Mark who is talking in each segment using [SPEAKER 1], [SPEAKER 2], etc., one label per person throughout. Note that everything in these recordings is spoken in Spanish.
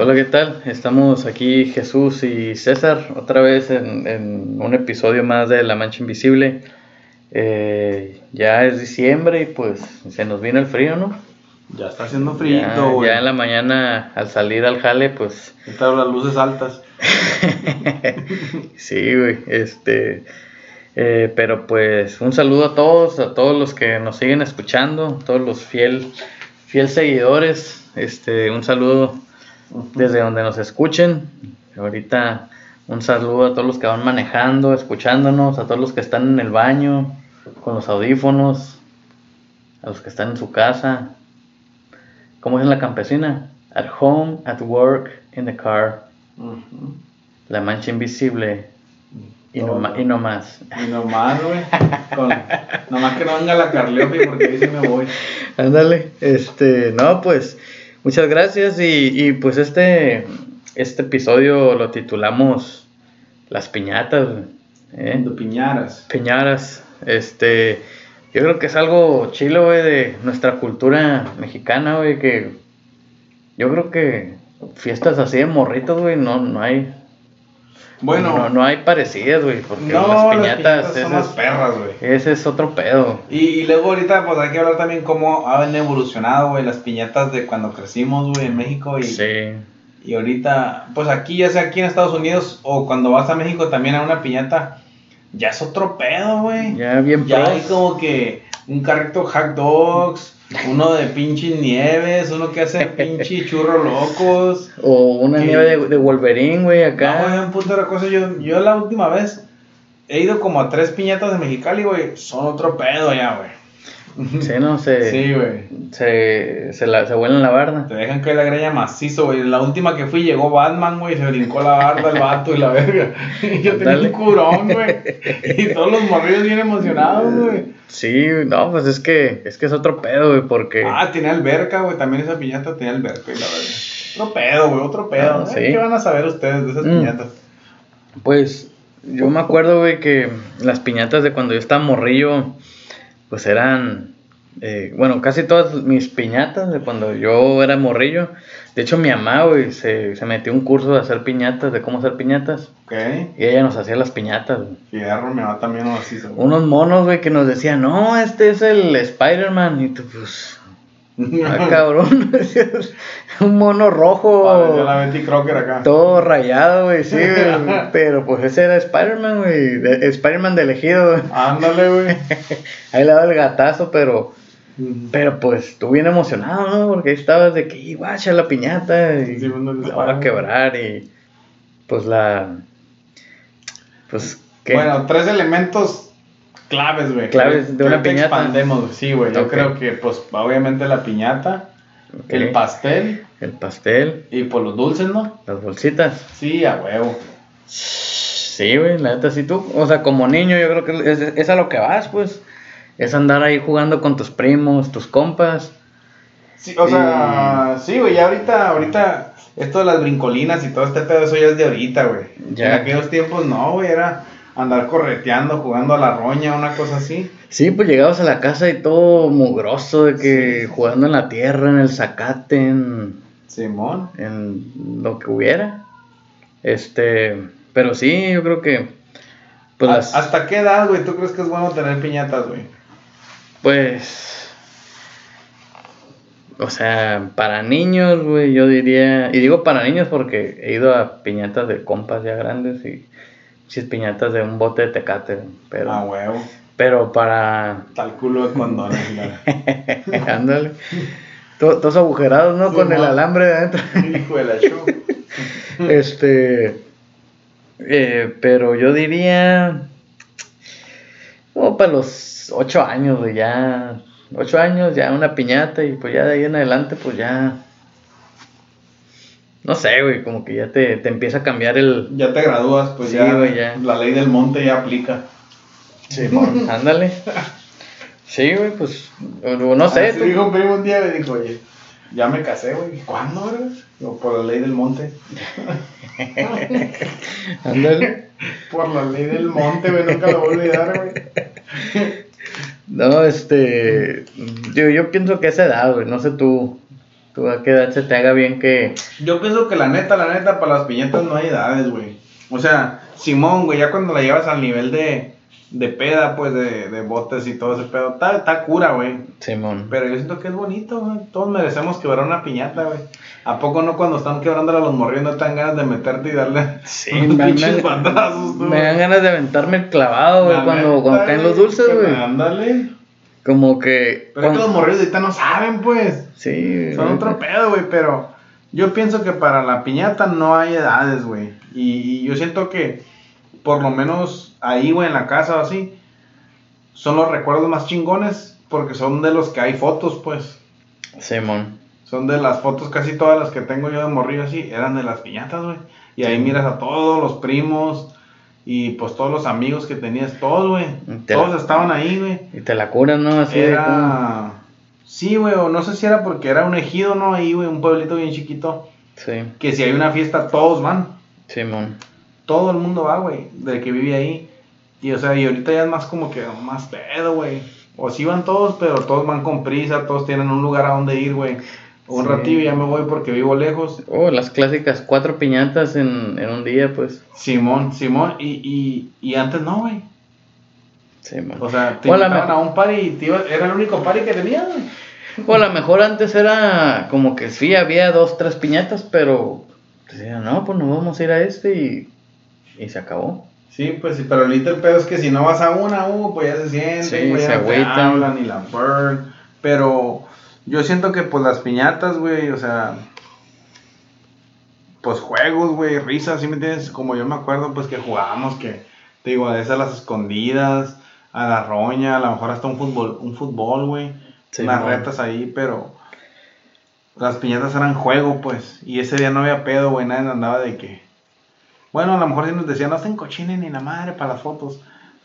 [SPEAKER 1] Hola, ¿qué tal? Estamos aquí Jesús y César otra vez en, un episodio más de La Mancha Invisible. Eh, ya es diciembre y pues se nos viene el frío, ¿no?
[SPEAKER 2] Ya está haciendo frío,
[SPEAKER 1] ya, ya, en la mañana al salir al jale, pues...
[SPEAKER 2] Están las luces altas.
[SPEAKER 1] sí, güey, este... Eh, pero pues un saludo a todos, a todos los que nos siguen escuchando, todos los fiel, fiel seguidores. Este, un saludo desde donde nos escuchen. Ahorita un saludo a todos los que van manejando, escuchándonos, a todos los que están en el baño, con los audífonos, a los que están en su casa. ¿Cómo es en la campesina? At home, at work, in the car. La mancha invisible. Y no, y no más.
[SPEAKER 2] Y no más, güey. nomás que no venga la Carleofi porque sí me voy.
[SPEAKER 1] Ándale. Este, no, pues Muchas gracias y, pues este, este episodio lo titulamos Las piñatas.
[SPEAKER 2] ¿eh? Piñaras.
[SPEAKER 1] Piñaras. Este, yo creo que es algo chilo, güey, de nuestra cultura mexicana, güey, que yo creo que fiestas así de morritos, güey, no, no hay. Bueno, no, hay parecidas, güey, porque las piñatas,
[SPEAKER 2] son las perras, güey.
[SPEAKER 1] Ese es otro pedo.
[SPEAKER 2] Y, luego ahorita, pues hay que hablar también cómo han evolucionado, güey, las piñatas de cuando crecimos, güey, en México. Y,
[SPEAKER 1] sí.
[SPEAKER 2] Y ahorita, pues aquí, ya sea aquí en Estados Unidos o cuando vas a México también a una piñata, ya es otro pedo, güey.
[SPEAKER 1] Ya bien
[SPEAKER 2] Ya hay como que un carrito hot dogs uno de pinche nieves, uno que hace pinche churro locos.
[SPEAKER 1] O una nieve de, Wolverine, güey, acá.
[SPEAKER 2] No, güey, un punto de cosa. Yo, yo la última vez he ido como a tres piñatas de Mexicali, güey. Son otro pedo ya, güey.
[SPEAKER 1] Sí, no, se.
[SPEAKER 2] Sí, güey.
[SPEAKER 1] Se, se, la, se vuelan la barda.
[SPEAKER 2] Te dejan caer la greña macizo, güey. La última que fui llegó Batman, güey. Se brincó la barda el vato y la verga. Y yo tenía un curón, güey. Y todos los morrillos bien emocionados, güey.
[SPEAKER 1] Sí, no, pues es que es que es otro pedo, güey, porque.
[SPEAKER 2] Ah, tiene alberca, güey. También esa piñata tenía alberca y la verga. Otro pedo, güey, otro pedo. Ah, ¿Qué van a saber ustedes de esas mm. piñatas?
[SPEAKER 1] Pues yo me acuerdo, güey, que las piñatas de cuando yo estaba morrillo pues eran, eh, bueno, casi todas mis piñatas de cuando yo era morrillo. De hecho, mi mamá, güey, se, se metió un curso de hacer piñatas, de cómo hacer piñatas.
[SPEAKER 2] Ok.
[SPEAKER 1] Y ella nos hacía las piñatas, güey.
[SPEAKER 2] Fierro, mi mamá también nos hacía.
[SPEAKER 1] Unos monos, güey, que nos decían, no, este es el Spider-Man. Y tú, pues, Ah, cabrón. un mono rojo.
[SPEAKER 2] la Betty Crocker acá.
[SPEAKER 1] Todo rayado, güey, sí, Pero pues ese era Spider-Man, güey. Spider-Man de elegido,
[SPEAKER 2] Ándale, güey.
[SPEAKER 1] ahí le daba el gatazo, pero. Pero pues tú bien emocionado, ¿no? Porque ahí estabas de que, guacha la piñata y la va a quebrar y. Pues la. Pues.
[SPEAKER 2] Bueno, tres elementos claves, güey.
[SPEAKER 1] Claves de una piñata.
[SPEAKER 2] expandemos, sí, güey. Yo creo que, pues, obviamente la piñata, el pastel.
[SPEAKER 1] El pastel.
[SPEAKER 2] Y por pues, los dulces, ¿no?
[SPEAKER 1] Las bolsitas.
[SPEAKER 2] Sí, a huevo.
[SPEAKER 1] Sí, güey, la neta, sí tú. O sea, como niño, yo creo que es, es a lo que vas, pues. Es andar ahí jugando con tus primos, tus compas.
[SPEAKER 2] Sí, o sea, sí, güey, ya ahorita, ahorita, esto de las brincolinas y todo este pedo, eso ya es de ahorita, güey. En aquellos tiempos no, güey, era andar correteando, jugando a la roña, una cosa así.
[SPEAKER 1] Sí, pues llegabas a la casa y todo mugroso, de que jugando en la tierra, en el zacate, en.
[SPEAKER 2] Simón.
[SPEAKER 1] En lo que hubiera. Este. Pero sí, yo creo que.
[SPEAKER 2] Pues ¿Hasta qué edad, güey, tú crees que es bueno tener piñatas, güey?
[SPEAKER 1] Pues. O sea, para niños, güey, yo diría. Y digo para niños porque he ido a piñatas de compas ya grandes y piñatas de un bote de tecate, pero...
[SPEAKER 2] Ah, huevo.
[SPEAKER 1] Pero para...
[SPEAKER 2] Tal culo de condones,
[SPEAKER 1] Ándale. Todos agujerados, ¿no? Con el alambre de adentro.
[SPEAKER 2] Hijo de la show.
[SPEAKER 1] este... Eh, pero yo diría... Como para los ocho años, ya... Ocho años, ya una piñata y pues ya de ahí en adelante, pues ya no sé, güey, como que ya te, te, empieza a cambiar el...
[SPEAKER 2] Ya te gradúas, pues ya, ya, la ley del monte ya aplica.
[SPEAKER 1] Sí, ándale. Sí, güey, pues, no sé.
[SPEAKER 2] Sí, dijo un primo un día me dijo, oye, ya me casé, güey. ¿Cuándo, güey? O por la ley del monte.
[SPEAKER 1] ándale.
[SPEAKER 2] por la ley del monte, güey, nunca lo voy a olvidar, güey.
[SPEAKER 1] No, este, yo, yo pienso que esa edad, güey, no sé tú, tú a qué edad se te haga bien que...
[SPEAKER 2] Yo pienso que la neta, la neta, para las piñatas no hay edades, güey. O sea, Simón, güey, ya cuando la llevas al nivel de, de peda, pues, de, de botes y todo ese pedo, está, está cura, güey.
[SPEAKER 1] Simón.
[SPEAKER 2] Pero yo siento que es bonito, güey. Todos merecemos quebrar una piñata, güey. ¿A poco no cuando están quebrándola los te dan ganas de meterte y darle
[SPEAKER 1] Sí,
[SPEAKER 2] unos
[SPEAKER 1] me dan
[SPEAKER 2] pinches
[SPEAKER 1] Me dan ganas de aventarme el clavado, güey, cuando,
[SPEAKER 2] neta,
[SPEAKER 1] cuando caen los dulces, güey.
[SPEAKER 2] Ándale.
[SPEAKER 1] Como que...
[SPEAKER 2] Pero es que los morrillos ahorita no saben, pues.
[SPEAKER 1] Sí,
[SPEAKER 2] Son otro pedo, güey, pero yo pienso que para la piñata no hay edades, güey. Y, y yo siento que por lo menos ahí, güey, en la casa o así, son los recuerdos más chingones porque son de los que hay fotos, pues.
[SPEAKER 1] Simón.
[SPEAKER 2] Son de las fotos, casi todas las que tengo yo de morrillo así, eran de las piñatas, güey. Y ahí miras a todos los primos y pues todos los amigos que tenías, todos, güey.
[SPEAKER 1] La-
[SPEAKER 2] Todos estaban ahí, güey.
[SPEAKER 1] Y te la curas, ¿no? Así de como-
[SPEAKER 2] Era... Sí, güey, o no sé si era porque era un ejido, ¿no? Ahí, güey, un pueblito bien chiquito.
[SPEAKER 1] Sí,
[SPEAKER 2] Que si hay una fiesta, todos van.
[SPEAKER 1] Simón.
[SPEAKER 2] Todo el mundo va, güey, del que vive ahí. Y, o sea, y ahorita ya es más como que más pedo, güey. O sí van todos, pero todos van con prisa, todos tienen un lugar a donde ir, güey. Un
[SPEAKER 1] Sí.
[SPEAKER 2] ratillo y ya me voy porque vivo lejos.
[SPEAKER 1] Oh, las clásicas cuatro piñatas en, en un día, pues.
[SPEAKER 2] Simón, Simón, y, y, y antes no, güey.
[SPEAKER 1] Simón.
[SPEAKER 2] O sea, te
[SPEAKER 1] O
[SPEAKER 2] invitaban a un party y te iba- era el único party que tenía, güey.
[SPEAKER 1] O a lo mejor antes era como que sí, había dos, tres piñatas, pero decían, no, pues nos vamos a ir a este y, y se acabó.
[SPEAKER 2] Sí, pues sí, pero ahorita el pedo es que si no vas a una, uh, pues ya se sienten,
[SPEAKER 1] Sí, se
[SPEAKER 2] ya no te hablan y la burn. Pero yo siento que pues las piñatas, güey, o sea, pues juegos, güey, risas, ¿sí me entiendes? Como yo me acuerdo, pues que jugábamos, que, te digo, a esas las escondidas, a la roña, a lo mejor hasta un fútbol, un fútbol, güey,
[SPEAKER 1] Sí,
[SPEAKER 2] unas retas ahí, pero las piñatas eran juego, pues, y ese día no había pedo, güey, nadie andaba de que... Bueno, a lo mejor sí nos decían, no se encochinen ni la madre para las fotos.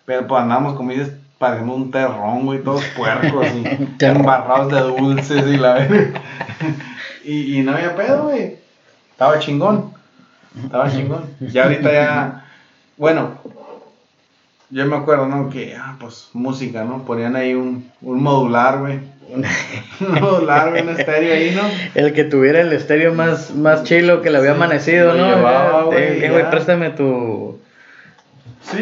[SPEAKER 2] Pero pues andamos, como dices, parecemos un terrón, güey, todos puercos y embarrados de dulces y la y, y no había pedo, güey. Estaba chingón. Estaba chingón. Ya ahorita ya. Bueno, yo me acuerdo, ¿no? Que, ah, pues música, ¿no? Ponían ahí un, un modular, güey. Un modular, güey, un estéreo ahí, ¿no?
[SPEAKER 1] El que tuviera el estéreo más, más chilo que le había
[SPEAKER 2] Sí,
[SPEAKER 1] amanecido, ¿no?
[SPEAKER 2] llevaba,
[SPEAKER 1] Eh,
[SPEAKER 2] güey,
[SPEAKER 1] eh, préstame tu.
[SPEAKER 2] Sí,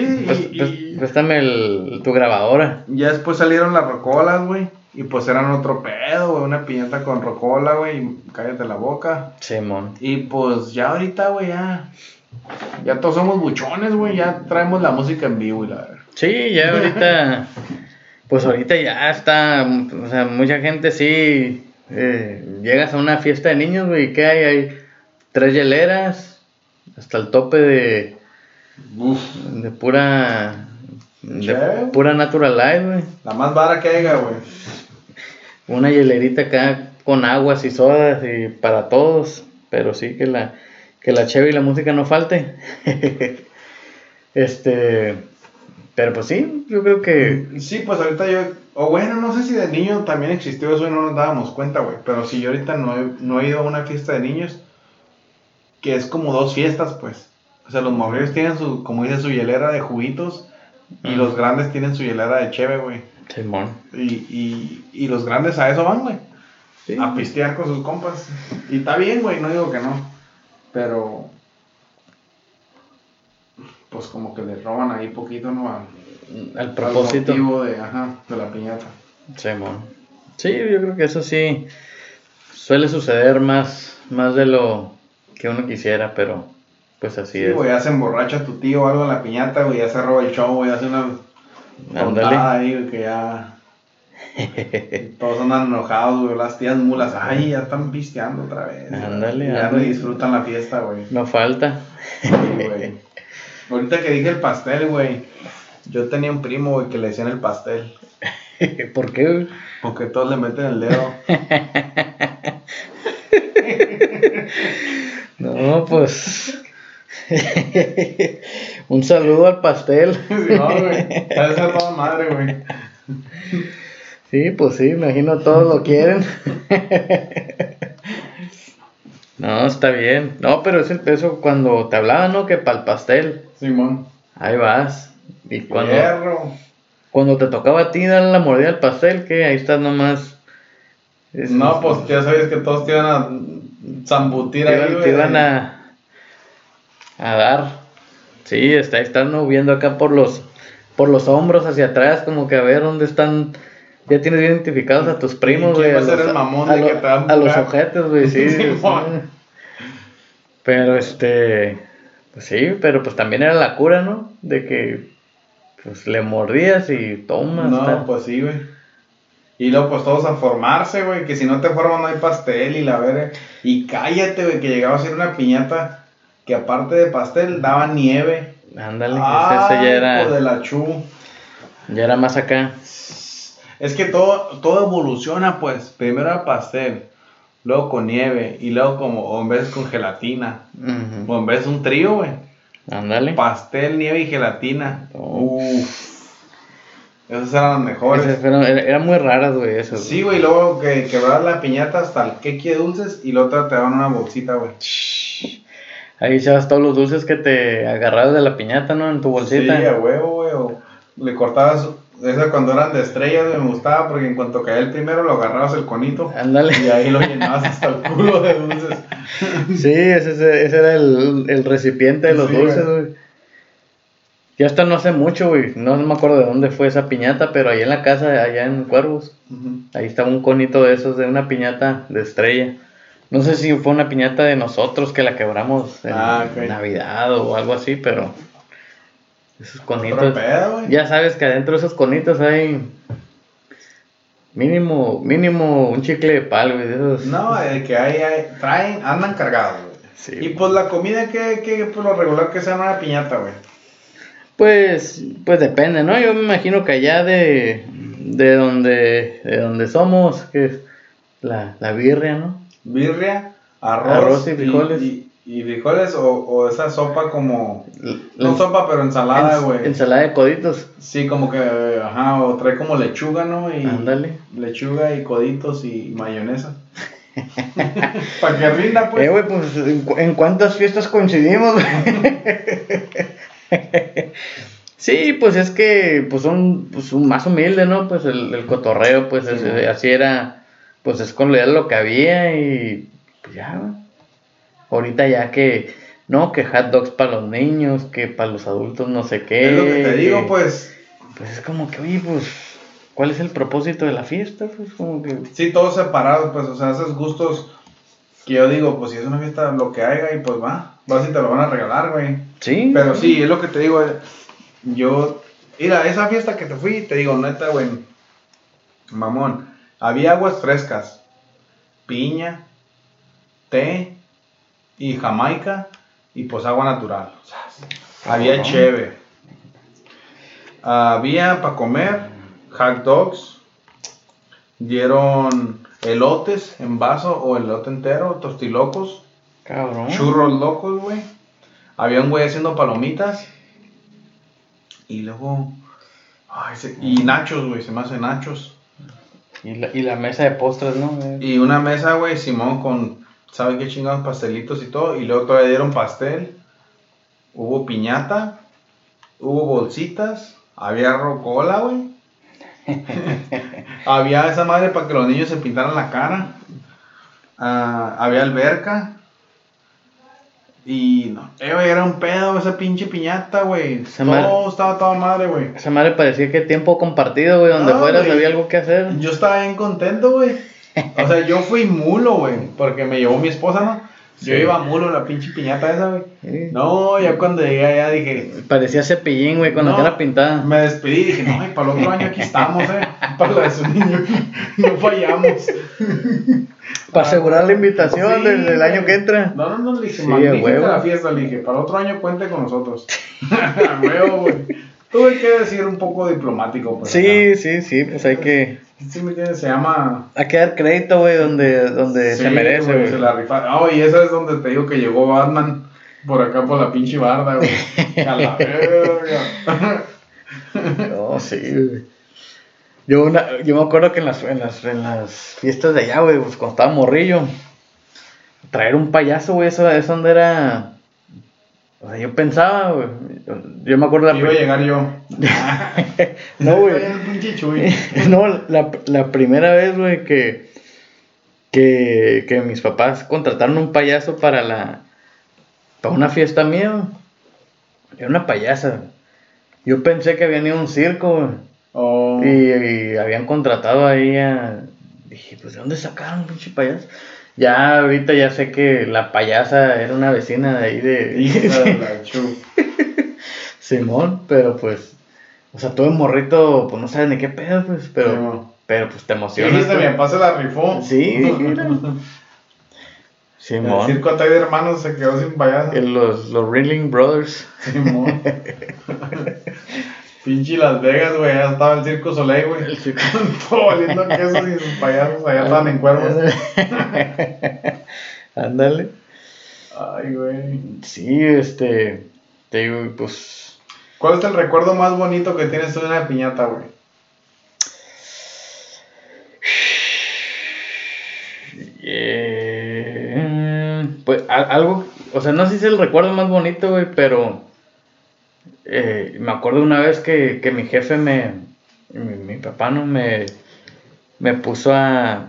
[SPEAKER 2] y-
[SPEAKER 1] pres-
[SPEAKER 2] y,
[SPEAKER 1] préstame el, tu grabadora.
[SPEAKER 2] Ya después salieron las rocolas, güey. Y pues eran otro pedo, güey. Una piñata con rocola, güey. Cállate la boca.
[SPEAKER 1] Simón.
[SPEAKER 2] Y pues ya ahorita, güey, ya. Ya todos somos buchones, güey. Ya traemos la música en vivo y la verdad.
[SPEAKER 1] Sí, ya ahorita. Pues ahorita ya está. O sea, mucha gente sí. eh, llegas a una fiesta de niños, güey. ¿Qué hay? Hay tres hieleras. Hasta el tope de.
[SPEAKER 2] Uf.
[SPEAKER 1] De pura. De pura Natural Light, güey.
[SPEAKER 2] La más vara que haya, güey.
[SPEAKER 1] Una hielerita acá con aguas y sodas y para todos. Pero sí que la. Que la cheve y la música no falte. este. Pero pues sí, yo creo que.
[SPEAKER 2] Sí, pues ahorita yo. O bueno, no sé si de niño también existió eso y no nos dábamos cuenta, güey. Pero si yo ahorita no he, no he ido a una fiesta de niños. Que es como dos fiestas, pues. O sea, los morrillos tienen su, como dice, su hielera de juguitos. Y los grandes tienen su hielera de cheve, güey.
[SPEAKER 1] Simón.
[SPEAKER 2] Y, y, y los grandes a eso van, güey.
[SPEAKER 1] Sí.
[SPEAKER 2] A pistear con sus compas. Y está bien, güey, no digo que no. Pero. Pues como que le roban ahí poquito, ¿no? Al,
[SPEAKER 1] Al
[SPEAKER 2] al
[SPEAKER 1] propósito.
[SPEAKER 2] motivo de, ajá, de la piñata.
[SPEAKER 1] Simón. Sí, yo creo que eso sí suele suceder más, más de lo que uno quisiera, pero pues así
[SPEAKER 2] Sí,
[SPEAKER 1] es.
[SPEAKER 2] güey, ya se emborracha tu tío o algo en la piñata, güey, ya se roba el show, güey, hace una tontada ahí, güey, que ya. Todos andan enojados, güey, las tías mulas, ay, ya están pisteando otra vez.
[SPEAKER 1] Ándale,
[SPEAKER 2] Ya no disfrutan la fiesta, güey.
[SPEAKER 1] No falta.
[SPEAKER 2] Sí, güey. Ahorita que dije el pastel, güey. Yo tenía un primo, güey, que le decían el pastel.
[SPEAKER 1] ¿Por qué? güey?
[SPEAKER 2] Porque todos le meten el dedo.
[SPEAKER 1] No, pues. Un saludo al pastel.
[SPEAKER 2] no, güey. Es toda madre, güey.
[SPEAKER 1] Sí, pues sí, imagino todos lo quieren. No, está bien. No, pero es el peso cuando te hablaban, ¿no? Que para el pastel.
[SPEAKER 2] Simón.
[SPEAKER 1] Ahí vas. Y cuando, cuando te tocaba a ti darle la mordida al pastel, que ahí estás nomás
[SPEAKER 2] no, pues ya sabes que todos te iban a zambutir
[SPEAKER 1] ahí, Te iban a, a dar. Sí, está, están viendo acá por los, por los hombros hacia atrás, como que a ver dónde están. Ya tienes identificados a tus primos, güey. a, los, a, a objetos, güey, sí. Pero este. Pues sí, pero pues también era la cura, ¿no? De que pues le mordías y tomas.
[SPEAKER 2] No, pues sí, güey. Y luego pues todos a formarse, güey, que si no te forman no hay pastel y la verga. Y cállate, güey, que llegaba a ser una piñata que aparte de pastel daba nieve. Ándale, ese ya era... de la chu.
[SPEAKER 1] Ya era más acá.
[SPEAKER 2] Es que todo, todo evoluciona, pues. Primero era pastel, luego con nieve, y luego como, o en vez con gelatina. O en vez un trío, güey. Ándale. Pastel, nieve y gelatina. Uff. Esas eran las mejores.
[SPEAKER 1] eran, muy raras, güey, esas.
[SPEAKER 2] Sí, güey, luego que quebrabas la piñata hasta el queque de dulces y luego te daban una bolsita, güey.
[SPEAKER 1] Ahí echabas todos los dulces que te agarrabas de la piñata, ¿no? En tu bolsita.
[SPEAKER 2] Sí, a huevo, le cortabas, esa cuando eran de estrellas, me gustaba porque en cuanto caía el primero lo agarrabas el conito. Ándale. Y ahí lo llenabas hasta el culo de dulces.
[SPEAKER 1] Sí, ese, ese era el, el, recipiente de los dulces, güey. Ya hasta no hace mucho, güey. No, me acuerdo de dónde fue esa piñata, pero ahí en la casa, allá en Cuervos, ahí estaba un conito de esos, de una piñata de estrella. No sé si fue una piñata de nosotros que la quebramos en ah, Navidad o algo así, pero esos conitos. ya sabes que adentro de esos conitos hay mínimo, mínimo un chicle de palo, güey. Esos.
[SPEAKER 2] No, el que hay, hay, traen, andan cargados, güey. y pues la comida que, que por lo regular que sea una piñata, güey.
[SPEAKER 1] Pues, pues depende, ¿no? Yo me imagino que allá de, de donde, de donde somos, que es la, la birria, ¿no?
[SPEAKER 2] Birria, arroz, y frijoles. Y, frijoles o, esa sopa como... no sopa, pero ensalada, güey.
[SPEAKER 1] ensalada de coditos.
[SPEAKER 2] Sí, como que, ajá, o trae como lechuga, ¿no? Y Ándale. Lechuga y coditos y mayonesa. Para que rinda,
[SPEAKER 1] pues. Eh, güey, pues, ¿en, ¿en, cuántas fiestas coincidimos? sí, pues es que pues son pues, más humilde, ¿no? Pues el, cotorreo, pues así era, pues es con lo que había y pues ya, ahorita ya que, no, que hot dogs para los niños, que para los adultos no sé qué.
[SPEAKER 2] Es lo que te digo, pues.
[SPEAKER 1] Pues es como que, oye, pues, ¿cuál es el propósito de la fiesta? Pues como que...
[SPEAKER 2] Sí, todos separados, pues, o sea, esos gustos que yo digo, pues si es una fiesta, lo que haya y pues va, vas y te lo van a regalar, güey. Sí. Pero sí, es lo que te digo, yo, mira, esa fiesta que te fui, te digo, neta, güey, mamón, había aguas frescas, piña, té y jamaica y pues agua natural. Había cheve. Había para comer hot dogs. Dieron elotes en vaso o elote entero, tostilocos. Cabrón. Churros locos, güey. Había un güey haciendo palomitas. Y luego. Ay, y nachos, güey, se me hace nachos.
[SPEAKER 1] Y la, y la mesa de postres, ¿no?
[SPEAKER 2] Y una mesa, güey, Simón, con. ¿Saben qué chingados? Pastelitos y todo. Y luego todavía dieron pastel. Hubo piñata. Hubo bolsitas. Había rocola, güey. había esa madre para que los niños se pintaran la cara. Ah, había alberca. Y no, eh, era un pedo esa pinche piñata, güey. Todo estaba toda madre, güey.
[SPEAKER 1] Esa madre parecía que tiempo compartido, güey. Donde fueras había algo que hacer.
[SPEAKER 2] Yo estaba bien contento, güey. O sea, yo fui mulo, güey. Porque me llevó mi esposa, ¿no? Yo iba mulo la pinche piñata esa, güey. No, ya cuando llegué allá dije.
[SPEAKER 1] Parecía cepillín, güey, cuando no, era pintada.
[SPEAKER 2] Me despedí y dije, no, para el otro año aquí estamos, eh. Para la de su niño. No fallamos.
[SPEAKER 1] Para asegurar la invitación del, año que entra.
[SPEAKER 2] No, no, no, le dije, sí, magnífica la fiesta, le dije, para el otro año cuente con nosotros. huevo, güey. Tuve que decir un poco diplomático.
[SPEAKER 1] Pues, sí, sí, sí, pues hay que
[SPEAKER 2] Sí, me entiendes, se llama.
[SPEAKER 1] Hay que dar crédito, güey, donde, donde se merece, güey.
[SPEAKER 2] Se la rifa. Ah, y esa es donde te digo que llegó Batman por acá por la pinche barda, güey. A la verga.
[SPEAKER 1] no, sí, güey. Yo, una, yo me acuerdo que en las, en las, en las fiestas de allá, güey, pues cuando estaba morrillo, traer un payaso, güey, eso, eso donde era o sea, yo pensaba, güey. Yo me acuerdo
[SPEAKER 2] la Iba a llegar yo.
[SPEAKER 1] no, güey. no, la, la primera vez, güey, que, que, que mis papás contrataron un payaso para la para una fiesta mía. Era una payasa. Yo pensé que habían ido a un circo, oh. y, habían contratado ahí a. Dije, pues ¿de dónde sacaron, pinche payaso? Ya ahorita ya sé que la payasa era una vecina de ahí de. Simón, pero pues. O sea, todo el morrito, pues no sabe ni qué pedo, pues, pero. pero pues te emociona.
[SPEAKER 2] Sí, me pasa la rifó.
[SPEAKER 1] Sí, mira.
[SPEAKER 2] Simón. El circo de hermanos se quedó sin payaso.
[SPEAKER 1] Los, los Ringling Brothers. Simón.
[SPEAKER 2] Pinche Las Vegas, güey, ya estaba el Circo Soleil, güey. El circo. Todo valiendo quesos y sus payasos allá estaban en cuervos.
[SPEAKER 1] Ándale.
[SPEAKER 2] Ay, güey.
[SPEAKER 1] Sí, este. Te digo, pues.
[SPEAKER 2] ¿Cuál es el recuerdo más bonito que tienes de una piñata, güey?
[SPEAKER 1] Eh, pues algo, o sea, no sé si es el recuerdo más bonito, güey, pero eh, me acuerdo una vez que, mi jefe me, mi, papá no me, me puso a,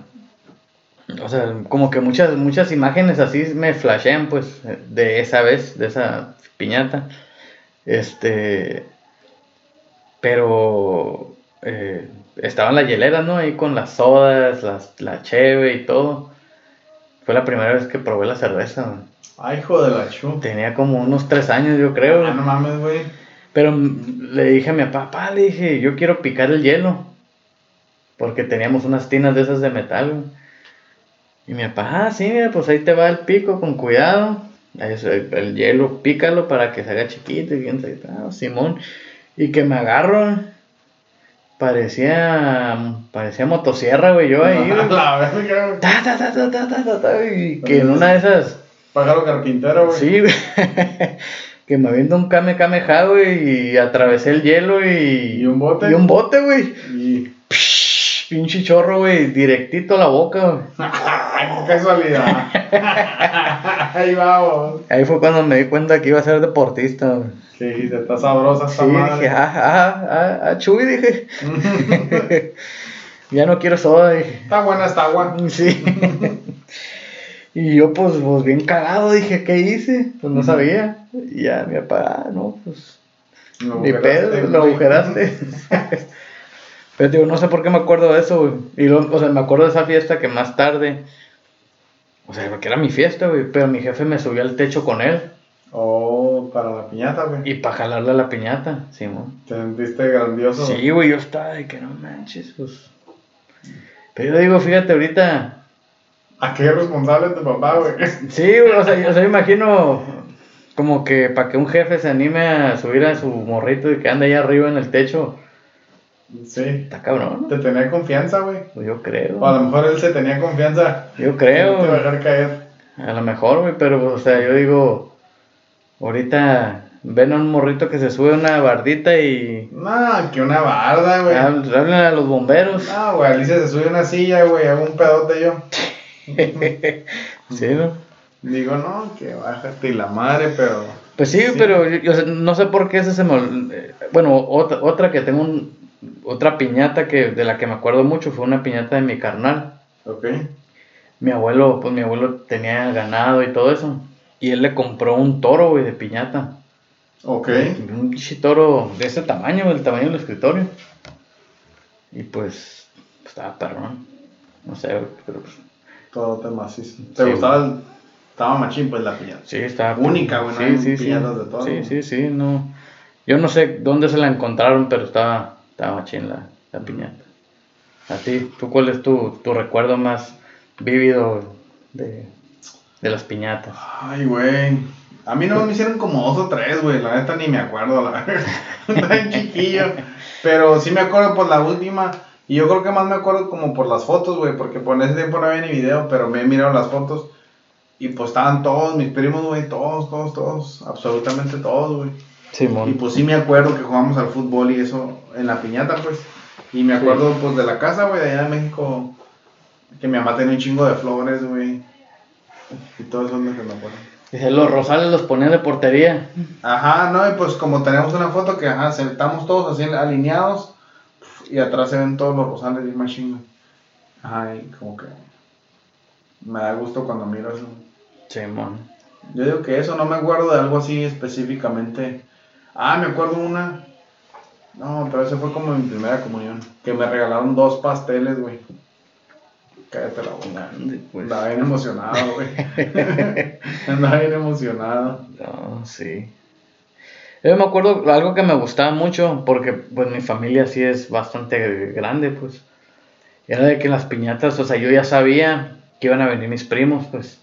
[SPEAKER 1] o sea, como que muchas, muchas imágenes así me flashean, pues, de esa vez, de esa piñata, este, pero eh, estaba en la hielera, ¿no? Ahí con las sodas, las, la cheve y todo. Fue la primera vez que probé la cerveza,
[SPEAKER 2] Ay, hijo de la chu.
[SPEAKER 1] Tenía como unos tres años, yo creo.
[SPEAKER 2] Ah, no mames, güey.
[SPEAKER 1] Pero le dije a mi papá, le dije, yo quiero picar el hielo. Porque teníamos unas tinas de esas de metal, güey. Y mi papá, ah, sí, mira, pues ahí te va el pico, con cuidado. El, hielo, pícalo para que se haga chiquito. Y bien, ah, Simón. Y que me agarro, Parecía. Parecía motosierra, güey, yo ahí. La verga, Ta, ta, ta, ta, ta, ta, ta, y que en una de esas.
[SPEAKER 2] Pájaro carpintero, güey.
[SPEAKER 1] Sí, güey. que me aviento un kame güey, y atravesé el hielo y.
[SPEAKER 2] Y un bote.
[SPEAKER 1] Y un bote, güey. Y. pinche chorro, güey, directito a la boca, güey.
[SPEAKER 2] Qué casualidad. Ahí vamos.
[SPEAKER 1] Ahí fue cuando me di cuenta que iba a ser deportista.
[SPEAKER 2] Sí, está sabrosa esta
[SPEAKER 1] sí, dije, ah, ah, ah, ah, chuy, dije. ya no quiero soda, dije.
[SPEAKER 2] Está buena esta agua.
[SPEAKER 1] Sí. y yo, pues, pues, bien cagado, dije, ¿qué hice? Pues no sabía. Y ya mi papá, ah, no, pues. Ni pedo, lo agujeraste. Pero digo, no sé por qué me acuerdo de eso, güey. Y luego, o sea, me acuerdo de esa fiesta que más tarde. O sea, porque era mi fiesta, güey. Pero mi jefe me subió al techo con él.
[SPEAKER 2] Oh, para la piñata, güey.
[SPEAKER 1] Y para jalarle a la piñata, sí,
[SPEAKER 2] ¿Te sentiste grandioso?
[SPEAKER 1] Sí, güey, yo estaba de que no manches, pues. Pero yo digo, fíjate, ahorita.
[SPEAKER 2] ¿A qué responsable tu papá, güey?
[SPEAKER 1] Sí, güey, o sea, yo, o sea, imagino como que para que un jefe se anime a subir a su morrito y que ande ahí arriba en el techo.
[SPEAKER 2] Sí.
[SPEAKER 1] Está cabrón.
[SPEAKER 2] Te tenía confianza, güey.
[SPEAKER 1] Pues yo creo.
[SPEAKER 2] O a lo mejor él se tenía confianza.
[SPEAKER 1] Yo creo.
[SPEAKER 2] No te a dejar caer.
[SPEAKER 1] A lo mejor, güey, pero, o sea, yo digo Ahorita ven a un morrito que se sube una bardita y.
[SPEAKER 2] No, que una barda, güey.
[SPEAKER 1] Hablan a los bomberos.
[SPEAKER 2] No, güey, Alicia se sube una silla, güey, hago un pedote yo.
[SPEAKER 1] sí, ¿no?
[SPEAKER 2] Digo, no, que bájate y la madre, pero.
[SPEAKER 1] Pues sí, pero yo, no sé por qué ese se me. Bueno, otra, otra que tengo un, otra piñata que de la que me acuerdo mucho fue una piñata de mi carnal.
[SPEAKER 2] Ok.
[SPEAKER 1] Mi abuelo, pues mi abuelo tenía ganado y todo eso. Y él le compró un toro, güey, de piñata.
[SPEAKER 2] Ok.
[SPEAKER 1] Un toro de ese tamaño, del tamaño del escritorio. Y pues, estaba perrón. No sé, pero pues.
[SPEAKER 2] Todo te macizo. ¿Te gustaba el.? Estaba machín, pues la piñata.
[SPEAKER 1] Sí, estaba.
[SPEAKER 2] Única, güey,
[SPEAKER 1] sí, sí,
[SPEAKER 2] sí. de todo.
[SPEAKER 1] Sí, sí, sí, no. Yo no sé dónde se la encontraron, pero estaba, estaba machín la, la piñata. A ti, ¿tú cuál es tu, tu recuerdo más vívido de, de las piñatas.
[SPEAKER 2] Ay, güey. A mí no me hicieron como dos o tres, güey. La neta ni me acuerdo, la verdad. Tan chiquillo. Pero sí me acuerdo por la última. Y yo creo que más me acuerdo como por las fotos, güey. Porque por ese tiempo no había ni video, pero me he mirado las fotos. Y pues estaban todos, mis primos, güey. Todos, todos, todos. Absolutamente todos, güey.
[SPEAKER 1] Simón.
[SPEAKER 2] Y pues sí me acuerdo que jugamos al fútbol y eso en la piñata, pues. Y me acuerdo, pues, de la casa, güey, de allá de México. Que mi mamá tenía un chingo de flores, güey y todos son de que no
[SPEAKER 1] Dice, los rosales los ponían de portería.
[SPEAKER 2] Ajá, no, y pues como tenemos una foto que, ajá, sentamos todos así alineados y atrás se ven todos los rosales y machine. Ajá, y como que... Me da gusto cuando miro eso.
[SPEAKER 1] Sí, mon.
[SPEAKER 2] Yo digo que eso, no me acuerdo de algo así específicamente. Ah, me acuerdo una. No, pero ese fue como mi primera comunión. Que me regalaron dos pasteles, güey. Cállate la boca. Pues. Andaba bien emocionado, güey. Andaba bien emocionado.
[SPEAKER 1] No, sí. Yo me acuerdo algo que me gustaba mucho, porque pues mi familia sí es bastante grande, pues. Era de que las piñatas, o sea, yo ya sabía que iban a venir mis primos, pues.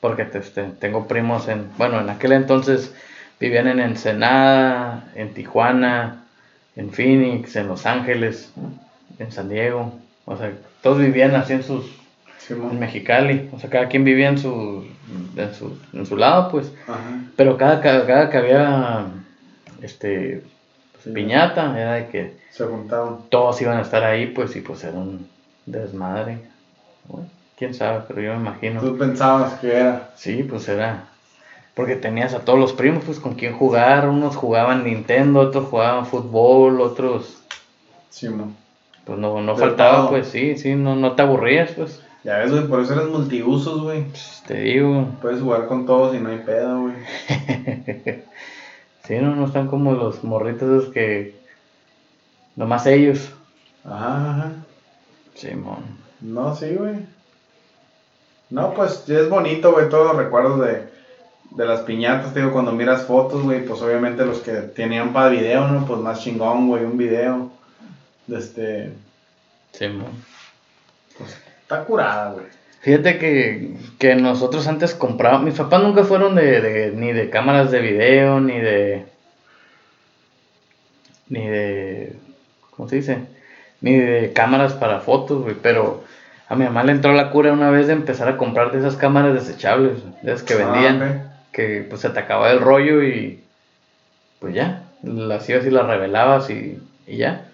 [SPEAKER 1] Porque este, tengo primos en, bueno, en aquel entonces vivían en Ensenada, en Tijuana, en Phoenix, en Los Ángeles, en San Diego. O sea, todos vivían así en sus. en Mexicali. O sea, cada quien vivía en su, en su, en su lado, pues. Pero cada, cada, que había este piñata, era de que.
[SPEAKER 2] Se juntaban.
[SPEAKER 1] Todos iban a estar ahí, pues, y pues era un desmadre. quién sabe, pero yo me imagino.
[SPEAKER 2] Tú pensabas que era.
[SPEAKER 1] Sí, pues era. Porque tenías a todos los primos, pues, con quien jugar. Unos jugaban Nintendo, otros jugaban fútbol, otros.
[SPEAKER 2] Sí, no
[SPEAKER 1] pues no, no faltaba, pues sí, sí, no, no te aburrías, pues.
[SPEAKER 2] Ya ves, güey, por eso eres multiusos, güey.
[SPEAKER 1] Pues, te digo.
[SPEAKER 2] Puedes jugar con todos y no hay pedo, güey.
[SPEAKER 1] sí, no, no están como los morritos esos que. Nomás ellos.
[SPEAKER 2] Ajá, ajá.
[SPEAKER 1] Simón.
[SPEAKER 2] no, sí, güey. No, pues es bonito, güey, todos los recuerdos de, de las piñatas, te digo, cuando miras fotos, güey, pues obviamente los que tenían para video, ¿no? Pues más chingón, güey, un video. De este.
[SPEAKER 1] Sí,
[SPEAKER 2] Pues está curada, güey.
[SPEAKER 1] Fíjate que, que nosotros antes comprábamos. Mis papás nunca fueron de, de, ni de cámaras de video, ni de. Ni de. ¿Cómo se dice? Ni de cámaras para fotos, güey. Pero a mi mamá le entró la cura una vez de empezar a comprar de esas cámaras desechables, de esas que ah, vendían. Que pues se te acababa el rollo y. Pues ya. Las ibas y las revelabas y, y ya.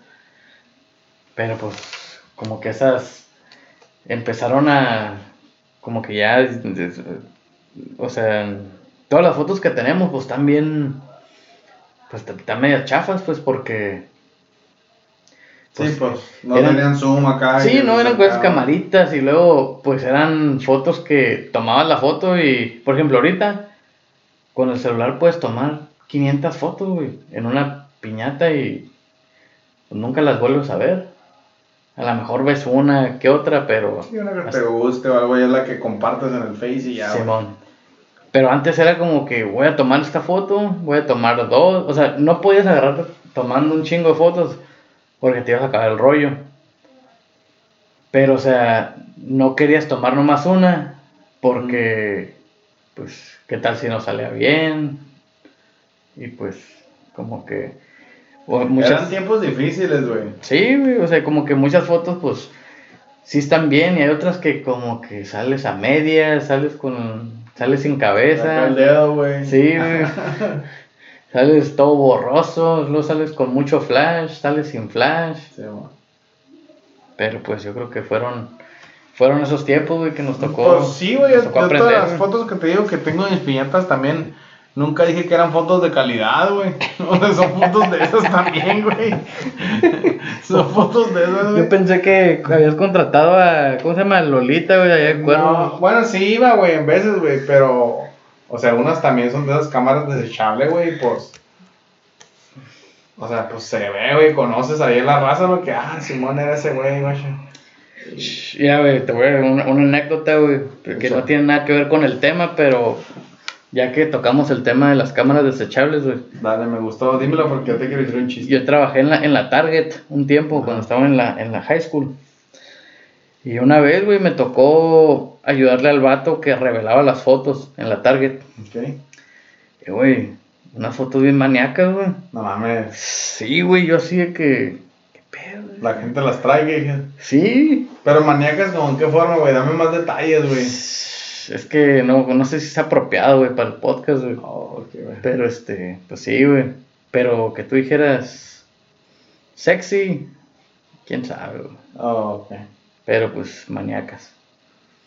[SPEAKER 1] Pero pues como que esas empezaron a, como que ya, o sea, todas las fotos que tenemos pues están bien, pues están medio chafas pues porque...
[SPEAKER 2] sí, pues, pues no tenían zoom acá.
[SPEAKER 1] Sí, no eran cosas camaritas y luego pues eran fotos que tomaban la foto y, por ejemplo, ahorita con el celular puedes tomar 500 fotos, güey, en una piñata y pues, nunca las vuelves a ver. A lo mejor ves una que otra, pero.
[SPEAKER 2] Sí, una que te guste o algo, ya es la que compartes en el Face y ya.
[SPEAKER 1] Simón. Pero antes era como que voy a tomar esta foto, voy a tomar dos. O sea, no podías agarrar tomando un chingo de fotos porque te ibas a acabar el rollo. Pero, o sea, no querías tomar nomás una porque, pues, ¿qué tal si no salía bien? Y pues, como que
[SPEAKER 2] Eran tiempos difíciles, güey.
[SPEAKER 1] Sí, güey, o sea, como que muchas fotos, pues, sí están bien y hay otras que como que sales a medias, sales con... sales sin cabeza.
[SPEAKER 2] dedo, güey.
[SPEAKER 1] Sí, güey. sales todo borroso, luego sales con mucho flash, sales sin flash. Sí. Pero pues yo creo que fueron fueron esos tiempos, güey, que nos tocó.
[SPEAKER 2] Pues sí, güey, todas las fotos que te digo que tengo en mis piñatas también Nunca dije que eran fotos de calidad, güey. son fotos de esas también, güey. son fotos de esas, güey.
[SPEAKER 1] Yo pensé que habías contratado a. ¿Cómo se llama? Lolita, güey, allá
[SPEAKER 2] no, Bueno, sí iba, güey, en veces, güey, pero. O sea, unas también son de esas cámaras desechables, güey, pues. O sea, pues se ve, güey, conoces ahí en la raza, lo que, ah, Simón era ese güey, güey.
[SPEAKER 1] Ya, güey, te voy a dar una, una anécdota, güey, que no tiene nada que ver con el tema, pero ya que tocamos el tema de las cámaras desechables, güey.
[SPEAKER 2] Dale, me gustó. Dímelo porque yo te quiero decir un chiste.
[SPEAKER 1] Yo trabajé en la, en la Target un tiempo cuando estaba en la, en la high school. Y una vez, güey, me tocó ayudarle al vato que revelaba las fotos en la Target. Ok. Y, güey, unas fotos bien maníacas, güey.
[SPEAKER 2] No mames.
[SPEAKER 1] Sí, güey, yo así de que...
[SPEAKER 2] La gente las trae, güey.
[SPEAKER 1] Sí.
[SPEAKER 2] Pero maníacas, ¿como en qué forma, güey? Dame más detalles, güey
[SPEAKER 1] es que no, no sé si es apropiado, güey, para el podcast, güey.
[SPEAKER 2] Oh,
[SPEAKER 1] Pero este, pues sí, güey. Pero que tú dijeras sexy, quién sabe, güey.
[SPEAKER 2] Oh, ok.
[SPEAKER 1] Pero pues maníacas.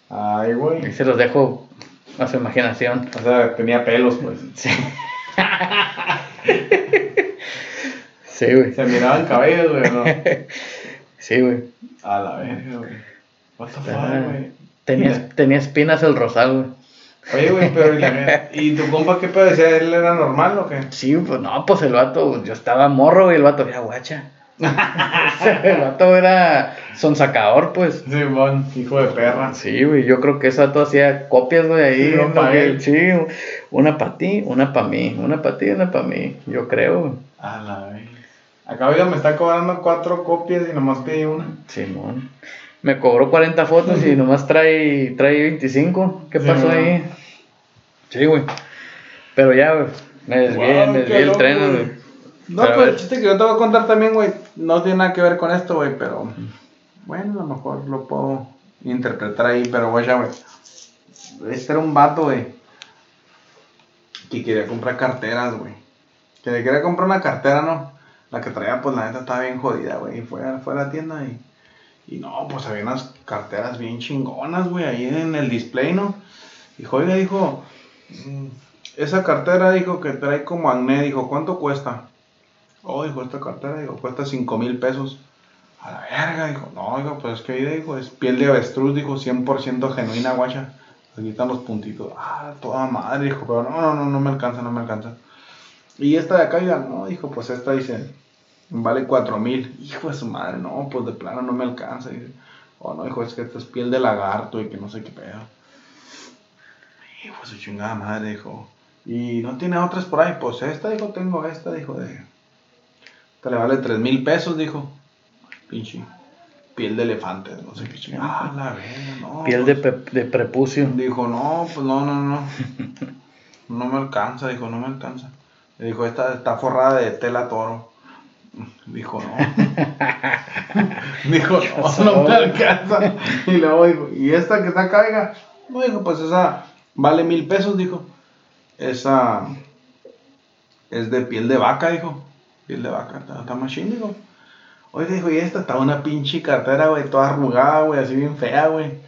[SPEAKER 2] Ay, güey.
[SPEAKER 1] Y se los dejo a su imaginación.
[SPEAKER 2] O sea, tenía pelos, pues.
[SPEAKER 1] Sí. sí, güey.
[SPEAKER 2] Se miraban cabellos, güey, ¿no?
[SPEAKER 1] sí, güey.
[SPEAKER 2] A la verga, güey. What the fuck, güey.
[SPEAKER 1] Tenía, tenía espinas el rosal, güey.
[SPEAKER 2] Oye, güey, pero ¿y, tu compa qué pedo decía? ¿Él era normal o qué?
[SPEAKER 1] Sí, pues no, pues el vato, yo estaba morro y el vato era guacha. el vato era sonsacador, pues.
[SPEAKER 2] Sí, bon, hijo de perra.
[SPEAKER 1] Sí, güey, yo creo que ese vato hacía copias, güey, ahí. Sí, una para ti, una para mí, una para ti, una para mí, yo creo, güey.
[SPEAKER 2] A la vez. Acá, oiga, me está cobrando cuatro copias y nomás pedí una.
[SPEAKER 1] Simón me cobró 40 fotos y nomás trae, trae 25. ¿Qué pasó ahí? Sí, güey. Pero ya, güey. Me desvié, me desvié el tren, güey.
[SPEAKER 2] No, pues el chiste que yo te voy a contar también, güey, no tiene nada que ver con esto, güey, pero bueno, a lo mejor lo puedo interpretar ahí, pero güey, ya, güey. Este era un vato, güey, que quería comprar carteras, güey. Que le quería comprar una cartera, ¿no? La que traía, pues la neta estaba bien jodida, güey. Y fue, fue a la tienda y y no, pues había unas carteras bien chingonas, güey, ahí en el display, ¿no? Dijo, oiga, dijo, mm, esa cartera, dijo, que trae como acné, dijo, ¿cuánto cuesta? Oh, dijo, esta cartera, dijo, cuesta 5 mil pesos. A la verga, dijo, no, dijo, pues es que ahí, dijo, es piel de avestruz, dijo, 100% genuina, guacha. Aquí están los puntitos. Ah, toda madre, dijo, pero no, no, no, no me alcanza, no me alcanza. Y esta de acá, ya, no, dijo, pues esta dice, vale cuatro mil. Hijo de su madre, no, pues de plano no me alcanza. Y oh, no, hijo, es que esta es piel de lagarto y que no sé qué pedo. Hijo de su chingada madre, dijo. Y no tiene otras por ahí, pues esta, dijo, tengo esta, dijo, de. Esta le vale tres mil pesos, dijo. Pinche. Piel de elefante, no sé qué chingada. Ah, la verga, no.
[SPEAKER 1] Piel de, pues de prepucio.
[SPEAKER 2] Dijo, no, pues no, no, no. No me alcanza, dijo, no me alcanza. Le dijo, esta está forrada de tela toro. Dijo, no. dijo, no, no me alcanza. Y luego dijo, ¿y esta que está caiga? No, dijo, pues esa vale mil pesos, dijo. Esa es de piel de vaca, dijo. Piel de vaca, está, machine, dijo. Oye, dijo, y esta está una pinche cartera, güey, toda arrugada, güey, así bien fea, güey.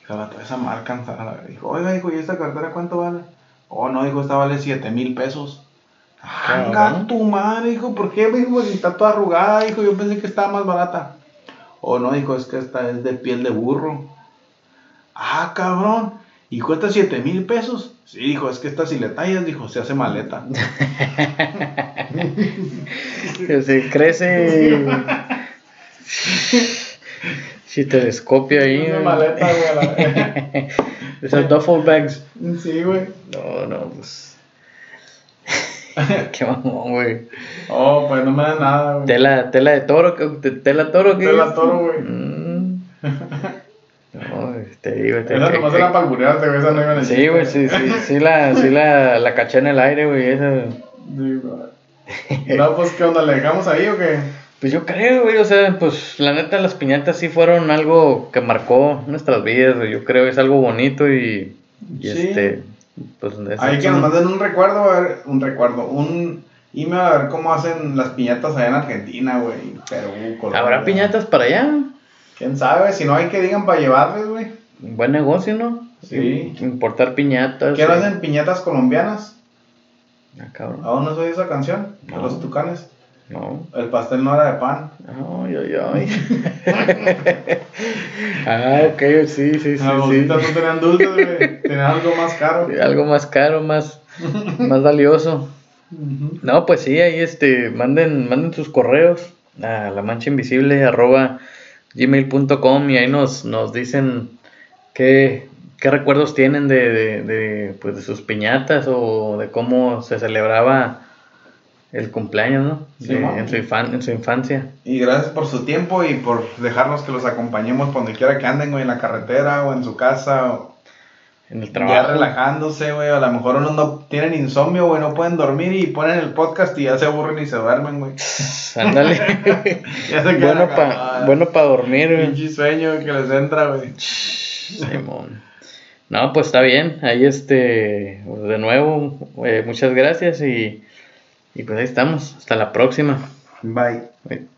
[SPEAKER 2] Dijo, toda esa marca, dijo, oiga, dijo, ¿y esta cartera cuánto vale? Oh, no, dijo, esta vale siete mil pesos. Anga tu madre, hijo, ¿por qué, hijo? Si está toda arrugada, hijo, yo pensé que estaba más barata. O no, hijo, es que esta es de piel de burro. Ah, cabrón. ¿Y cuesta 7 mil pesos? Sí, hijo, es que esta si le tallas, dijo, se hace maleta.
[SPEAKER 1] que se crece. si telescopio ahí.
[SPEAKER 2] Se maleta, güey.
[SPEAKER 1] Esas duffel bags.
[SPEAKER 2] Sí, güey.
[SPEAKER 1] No, no, pues. Qué mamón, güey.
[SPEAKER 2] Oh, pues no me da nada, güey.
[SPEAKER 1] Tela, tela de toro, tela toro,
[SPEAKER 2] ¿qué? Tela toro, güey. Mm.
[SPEAKER 1] No, te digo,
[SPEAKER 2] te Esa nomás era güey, esa no iba a.
[SPEAKER 1] Sí, güey, sí, sí, sí, la, sí la, la caché en el aire, güey, esa.
[SPEAKER 2] Sí, güey. No, pues, ¿qué onda? ¿Le dejamos ahí o qué?
[SPEAKER 1] Pues yo creo, güey, o sea, pues la neta las piñatas sí fueron algo que marcó nuestras vidas, güey. Yo creo que es algo bonito y, y sí. este pues
[SPEAKER 2] Hay que nos manden un recuerdo, a ver, un recuerdo, un email a ver cómo hacen las piñatas allá en Argentina, güey, Perú,
[SPEAKER 1] Colombia. ¿Habrá piñatas para allá?
[SPEAKER 2] ¿Quién sabe? Si no hay que digan para llevarles, güey.
[SPEAKER 1] Buen negocio, ¿no?
[SPEAKER 2] Sí.
[SPEAKER 1] Importar piñatas.
[SPEAKER 2] ¿Qué hacen piñatas colombianas?
[SPEAKER 1] Ah, cabrón.
[SPEAKER 2] ¿Aún no oído esa canción? De los tucanes.
[SPEAKER 1] No.
[SPEAKER 2] El pastel no era de pan.
[SPEAKER 1] Ay, ay, ay. ah, ok, sí, sí, sí.
[SPEAKER 2] Las bolsitas no tenían dulces, güey. Tenían algo más caro.
[SPEAKER 1] Algo más caro, más, más valioso. No, pues sí, ahí este, manden, manden sus correos a la mancha invisible arroba gmail.com y ahí nos, nos dicen qué, qué recuerdos tienen de, de, de, pues de sus piñatas o de cómo se celebraba el cumpleaños, ¿no? en, su en, su infancia.
[SPEAKER 2] Y gracias por su tiempo y por dejarnos que los acompañemos por donde quiera que anden, güey, en la carretera o en su casa o
[SPEAKER 1] en el trabajo.
[SPEAKER 2] Ya relajándose, güey. A lo mejor unos no tienen insomnio, güey, no pueden dormir y ponen el podcast y ya se aburren y se duermen, güey.
[SPEAKER 1] Ándale.
[SPEAKER 2] ya se
[SPEAKER 1] bueno para bueno pa dormir, güey.
[SPEAKER 2] Pinche sueño que les entra, güey.
[SPEAKER 1] Simón. No, pues está bien. Ahí este, de nuevo, eh, muchas gracias y y pues ahí estamos. Hasta la próxima.
[SPEAKER 2] Bye. Bye.